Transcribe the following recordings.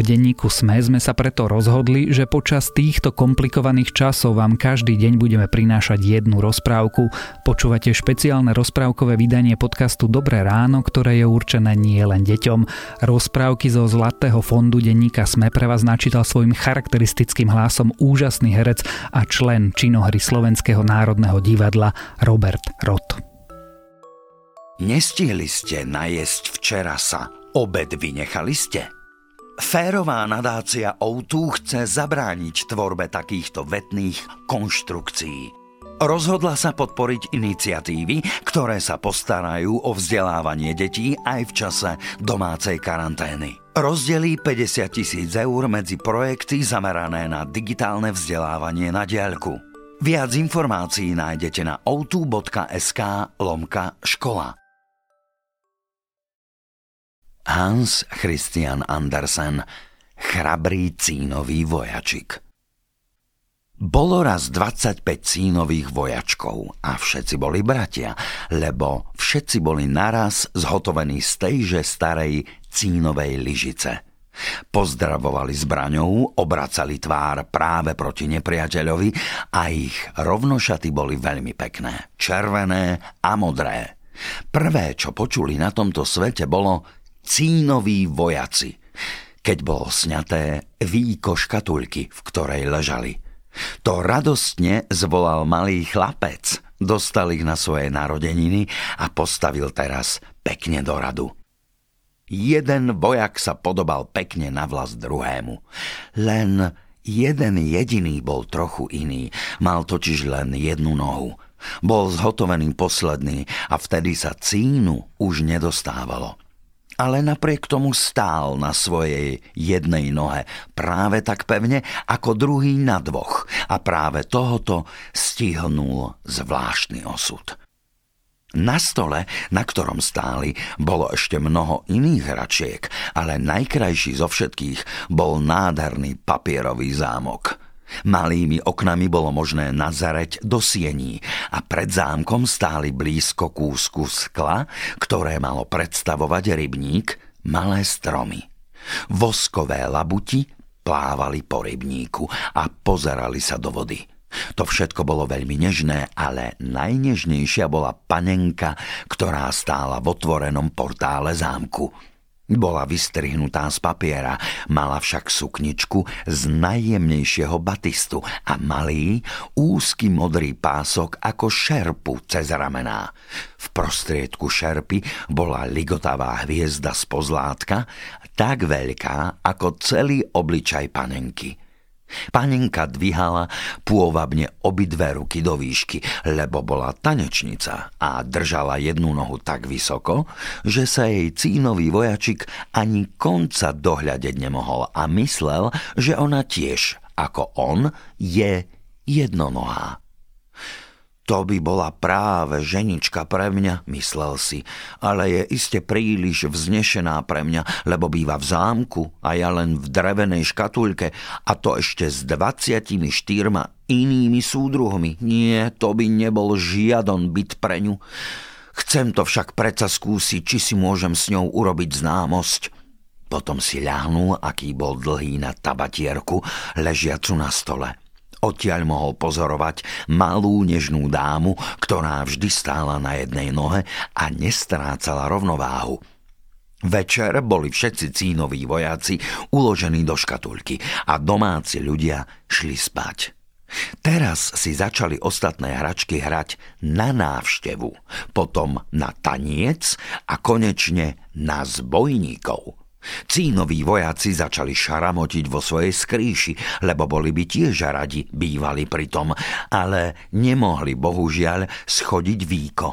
V denníku SME sme sa preto rozhodli, že počas týchto komplikovaných časov vám každý deň budeme prinášať jednu rozprávku. Počúvate špeciálne rozprávkové vydanie podcastu Dobré ráno, ktoré je určené nie len deťom. Rozprávky zo Zlatého fondu denníka SME pre vás načítal svojim charakteristickým hlasom úžasný herec a člen činohry Slovenského národného divadla Robert Rot. Nestihli ste najesť včera sa, obed vynechali ste? Férová nadácia O2 chce zabrániť tvorbe takýchto vetných konštrukcií. Rozhodla sa podporiť iniciatívy, ktoré sa postarajú o vzdelávanie detí aj v čase domácej karantény. Rozdelí 50 tisíc eur medzi projekty zamerané na digitálne vzdelávanie na diaľku. Viac informácií nájdete na o2.sk lomka škola. Hans Christian Andersen Chrabrý cínový vojačik bolo raz 25 cínových vojačkov a všetci boli bratia, lebo všetci boli naraz zhotovení z tejže starej cínovej lyžice. Pozdravovali zbraňou, obracali tvár práve proti nepriateľovi a ich rovnošaty boli veľmi pekné, červené a modré. Prvé, čo počuli na tomto svete, bolo cínoví vojaci, keď bolo sňaté výko škatulky, v ktorej ležali – to radostne zvolal malý chlapec, dostal ich na svoje narodeniny a postavil teraz pekne do radu. Jeden vojak sa podobal pekne na vlast druhému. Len jeden jediný bol trochu iný, mal totiž len jednu nohu. Bol zhotovený posledný a vtedy sa cínu už nedostávalo ale napriek tomu stál na svojej jednej nohe. Práve tak pevne ako druhý na dvoch. A práve tohoto stihnul zvláštny osud. Na stole, na ktorom stáli, bolo ešte mnoho iných hračiek, ale najkrajší zo všetkých bol nádherný papierový zámok – Malými oknami bolo možné nazareť do siení a pred zámkom stáli blízko kúsku skla, ktoré malo predstavovať rybník, malé stromy. Voskové labuti plávali po rybníku a pozerali sa do vody. To všetko bolo veľmi nežné, ale najnežnejšia bola panenka, ktorá stála v otvorenom portále zámku – bola vystrihnutá z papiera, mala však sukničku z najjemnejšieho batistu a malý, úzky modrý pások ako šerpu cez ramená. V prostriedku šerpy bola ligotavá hviezda z pozlátka, tak veľká ako celý obličaj panenky – Panenka dvíhala pôvabne obidve ruky do výšky, lebo bola tanečnica a držala jednu nohu tak vysoko, že sa jej cínový vojačik ani konca dohľadeť nemohol a myslel, že ona tiež, ako on, je jednonohá. To by bola práve ženička pre mňa, myslel si, ale je iste príliš vznešená pre mňa, lebo býva v zámku a ja len v drevenej škatulke a to ešte s 24 inými súdruhmi. Nie, to by nebol žiadon byt pre ňu. Chcem to však predsa skúsiť, či si môžem s ňou urobiť známosť. Potom si ľahnul, aký bol dlhý na tabatierku, ležiacu na stole. Odtiaľ mohol pozorovať malú nežnú dámu, ktorá vždy stála na jednej nohe a nestrácala rovnováhu. Večer boli všetci cínoví vojaci uložení do škatulky a domáci ľudia šli spať. Teraz si začali ostatné hračky hrať na návštevu, potom na taniec a konečne na zbojníkov – Cínoví vojaci začali šaramotiť vo svojej skríši, lebo boli by tiež radi bývali pri tom, ale nemohli bohužiaľ schodiť víko.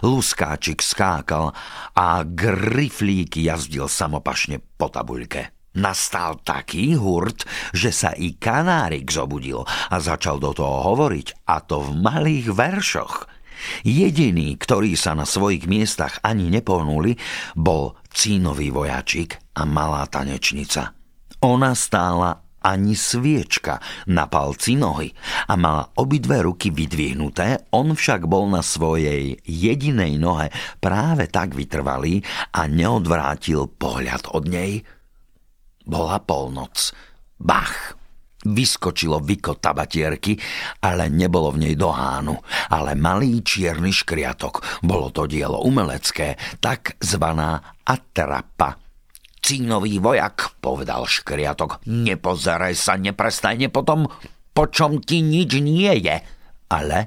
Luskáčik skákal a griflík jazdil samopašne po tabuľke. Nastal taký hurt, že sa i kanárik zobudil a začal do toho hovoriť, a to v malých veršoch – Jediný, ktorý sa na svojich miestach ani nepohnuli, bol cínový vojačik a malá tanečnica. Ona stála ani sviečka na palci nohy a mal obidve ruky vydvihnuté, on však bol na svojej jedinej nohe práve tak vytrvalý a neodvrátil pohľad od nej. Bola polnoc. Bach! Vyskočilo vyko tabatierky, ale nebolo v nej dohánu, ale malý čierny škriatok. Bolo to dielo umelecké, tak zvaná atrapa. Cínový vojak, povedal škriatok, nepozeraj sa, neprestajne potom, po čom ti nič nie je. Ale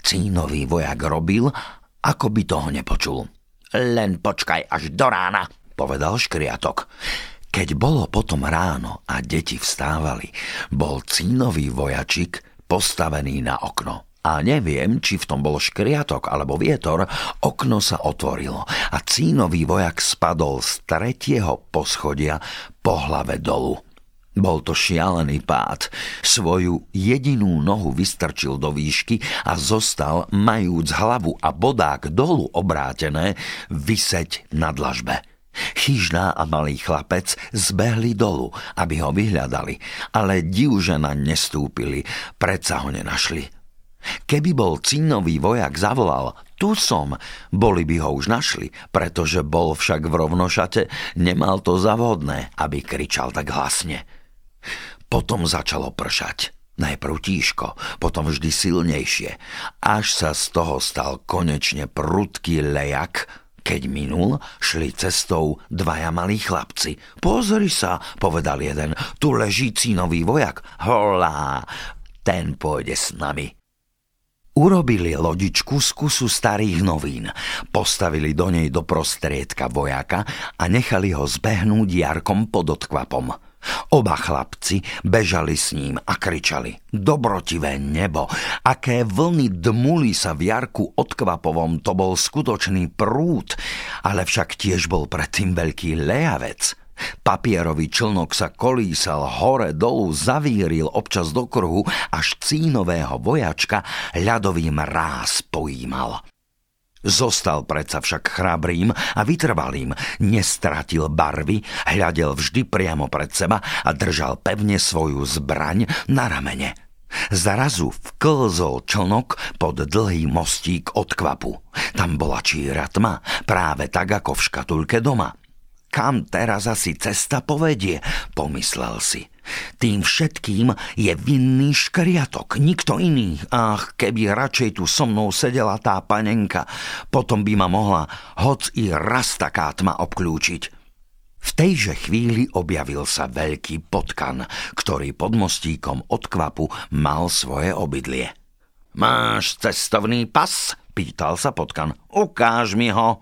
cínový vojak robil, ako by toho nepočul. Len počkaj až do rána, povedal škriatok. Keď bolo potom ráno a deti vstávali, bol cínový vojačik postavený na okno. A neviem, či v tom bol škriatok alebo vietor, okno sa otvorilo a cínový vojak spadol z tretieho poschodia po hlave dolu. Bol to šialený pád. Svoju jedinú nohu vystrčil do výšky a zostal, majúc hlavu a bodák dolu obrátené, vyseť na dlažbe. Chyžná a malý chlapec zbehli dolu, aby ho vyhľadali, ale divžena nestúpili, predsa ho nenašli. Keby bol cínový vojak zavolal, tu som, boli by ho už našli, pretože bol však v rovnošate, nemal to zavodné, aby kričal tak hlasne. Potom začalo pršať. Najprv tížko, potom vždy silnejšie, až sa z toho stal konečne prudký lejak, keď minul, šli cestou dvaja malí chlapci. Pozri sa, povedal jeden, tu leží cínový vojak. Holá, ten pôjde s nami. Urobili lodičku z kusu starých novín, postavili do nej do prostriedka vojaka a nechali ho zbehnúť jarkom pod odkvapom. Oba chlapci bežali s ním a kričali Dobrotivé nebo, aké vlny dmuli sa v jarku odkvapovom, to bol skutočný prúd, ale však tiež bol predtým veľký lejavec. Papierový člnok sa kolísal hore dolu, zavíril občas do kruhu, až cínového vojačka ľadový mráz pojímal. Zostal predsa však chrabrým a vytrvalým, nestratil barvy, hľadel vždy priamo pred seba a držal pevne svoju zbraň na ramene. Zrazu vklzol člnok pod dlhý mostík od kvapu. Tam bola číra tma, práve tak ako v škatulke doma. Kam teraz asi cesta povedie, pomyslel si. Tým všetkým je vinný škriatok, nikto iný. Ach, keby radšej tu so mnou sedela tá panenka, potom by ma mohla hoc i raz taká tma obklúčiť. V tejže chvíli objavil sa veľký potkan, ktorý pod mostíkom od kvapu mal svoje obydlie. Máš cestovný pas? Pýtal sa potkan. Ukáž mi ho.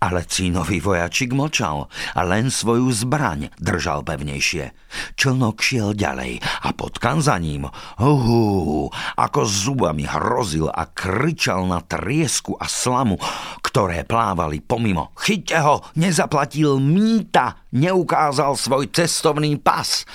Ale cínový vojačik močal a len svoju zbraň držal pevnejšie. Člnok šiel ďalej a potkan za ním. Uhú, ako zubami hrozil a kričal na triesku a slamu, ktoré plávali pomimo. Chyťte ho, nezaplatil mýta, neukázal svoj cestovný pas.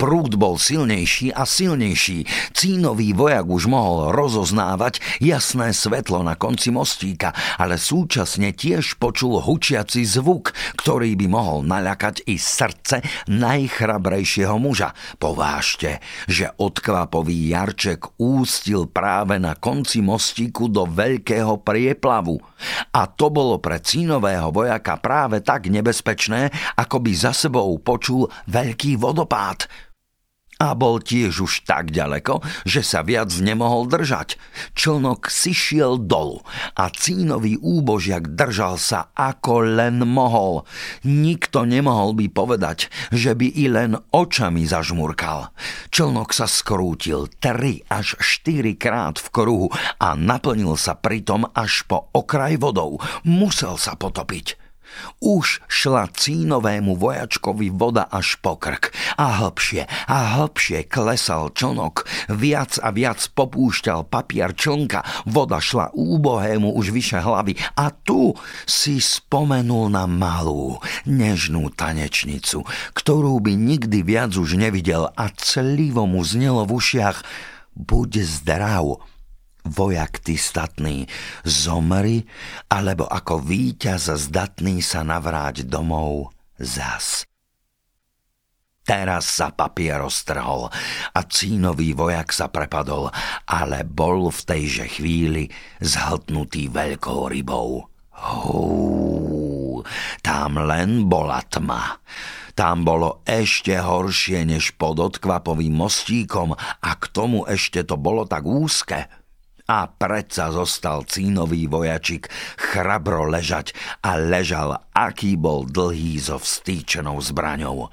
Prúd bol silnejší a silnejší. Cínový vojak už mohol rozoznávať jasné svetlo na konci mostíka, ale súčasne tiež počul hučiaci zvuk, ktorý by mohol naľakať i srdce najchrabrejšieho muža. Povážte, že odkvapový jarček ústil práve na konci mostíku do veľkého prieplavu. A to bolo pre cínového vojaka práve tak nebezpečné, ako by za sebou počul veľký vodopád a bol tiež už tak ďaleko, že sa viac nemohol držať. Člnok si šiel dolu a cínový úbožiak držal sa ako len mohol. Nikto nemohol by povedať, že by i len očami zažmurkal. Člnok sa skrútil tri až štyri krát v kruhu a naplnil sa pritom až po okraj vodou. Musel sa potopiť. Už šla cínovému vojačkovi voda až po krk. A hlbšie a hlbšie klesal člnok. Viac a viac popúšťal papier člnka, voda šla úbohému už vyše hlavy. A tu si spomenul na malú, nežnú tanečnicu, ktorú by nikdy viac už nevidel. A celivo mu znelo v ušiach Buď zdrav, vojak ty statný, zomri, alebo ako víťaz zdatný sa navráť domov zas. Teraz sa papier roztrhol a cínový vojak sa prepadol, ale bol v tejže chvíli zhltnutý veľkou rybou. Hú, tam len bola tma. Tam bolo ešte horšie než pod odkvapovým mostíkom a k tomu ešte to bolo tak úzke. A predsa zostal cínový vojačik chrabro ležať a ležal, aký bol dlhý so vstýčenou zbraňou.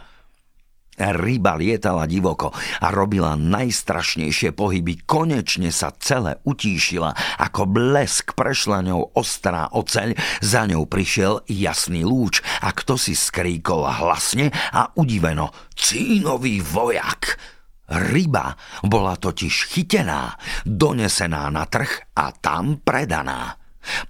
Ryba lietala divoko a robila najstrašnejšie pohyby. Konečne sa celé utíšila, ako blesk prešla ňou ostrá oceľ, za ňou prišiel jasný lúč a kto si skríkol hlasne a udiveno. Cínový vojak! Ryba bola totiž chytená, donesená na trh a tam predaná.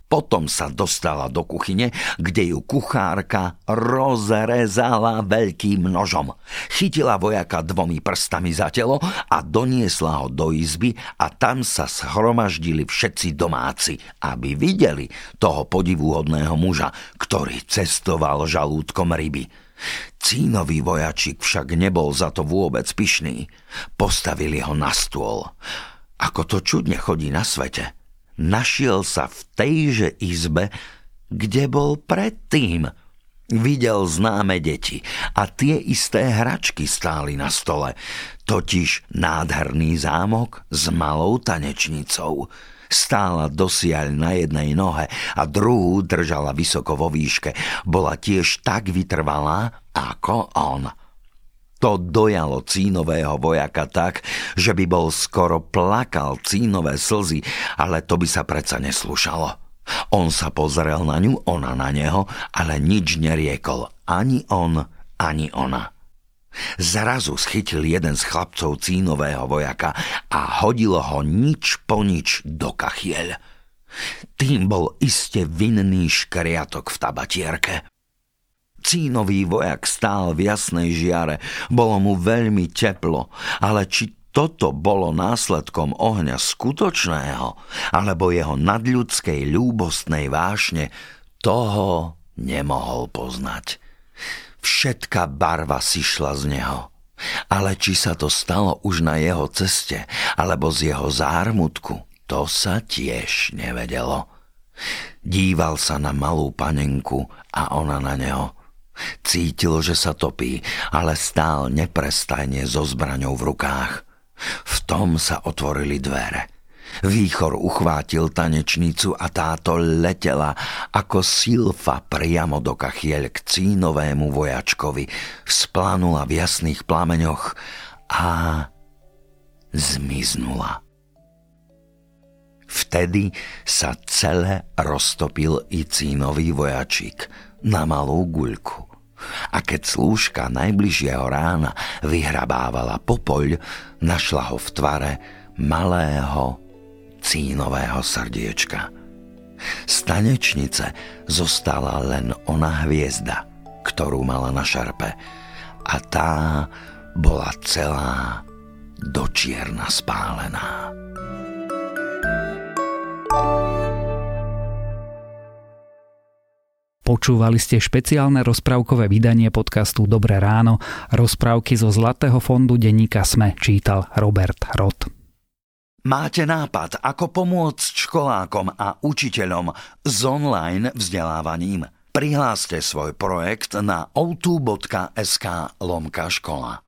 Potom sa dostala do kuchyne, kde ju kuchárka rozrezala veľkým nožom. Chytila vojaka dvomi prstami za telo a doniesla ho do izby a tam sa schromaždili všetci domáci, aby videli toho podivúhodného muža, ktorý cestoval žalúdkom ryby. Cínový vojačik však nebol za to vôbec pyšný. Postavili ho na stôl. Ako to čudne chodí na svete – našiel sa v tejže izbe, kde bol predtým. Videl známe deti a tie isté hračky stáli na stole, totiž nádherný zámok s malou tanečnicou. Stála dosiaľ na jednej nohe a druhú držala vysoko vo výške. Bola tiež tak vytrvalá ako on. To dojalo cínového vojaka tak, že by bol skoro plakal cínové slzy, ale to by sa predsa neslušalo. On sa pozrel na ňu, ona na neho, ale nič neriekol. Ani on, ani ona. Zrazu schytil jeden z chlapcov cínového vojaka a hodilo ho nič po nič do kachieľ. Tým bol iste vinný škriatok v tabatierke. Cínový vojak stál v jasnej žiare, bolo mu veľmi teplo, ale či toto bolo následkom ohňa skutočného, alebo jeho nadľudskej ľúbostnej vášne, toho nemohol poznať. Všetka barva si šla z neho. Ale či sa to stalo už na jeho ceste, alebo z jeho zármutku, to sa tiež nevedelo. Díval sa na malú panenku a ona na neho. Cítilo, že sa topí, ale stál neprestajne so zbraňou v rukách. V tom sa otvorili dvere. Výchor uchvátil tanečnicu a táto letela ako silfa priamo do kachieľ k cínovému vojačkovi. Splanula v jasných plameňoch a zmiznula. Vtedy sa celé roztopil i cínový vojačik na malú guľku. A keď slúžka najbližšieho rána vyhrabávala popoľ, našla ho v tvare malého cínového srdiečka. Z zostala len ona hviezda, ktorú mala na šarpe a tá bola celá dočierna spálená. Počúvali ste špeciálne rozprávkové vydanie podcastu Dobré ráno. Rozprávky zo Zlatého fondu denníka Sme čítal Robert Rod. Máte nápad, ako pomôcť školákom a učiteľom s online vzdelávaním? Prihláste svoj projekt na outu.sk lomka škola.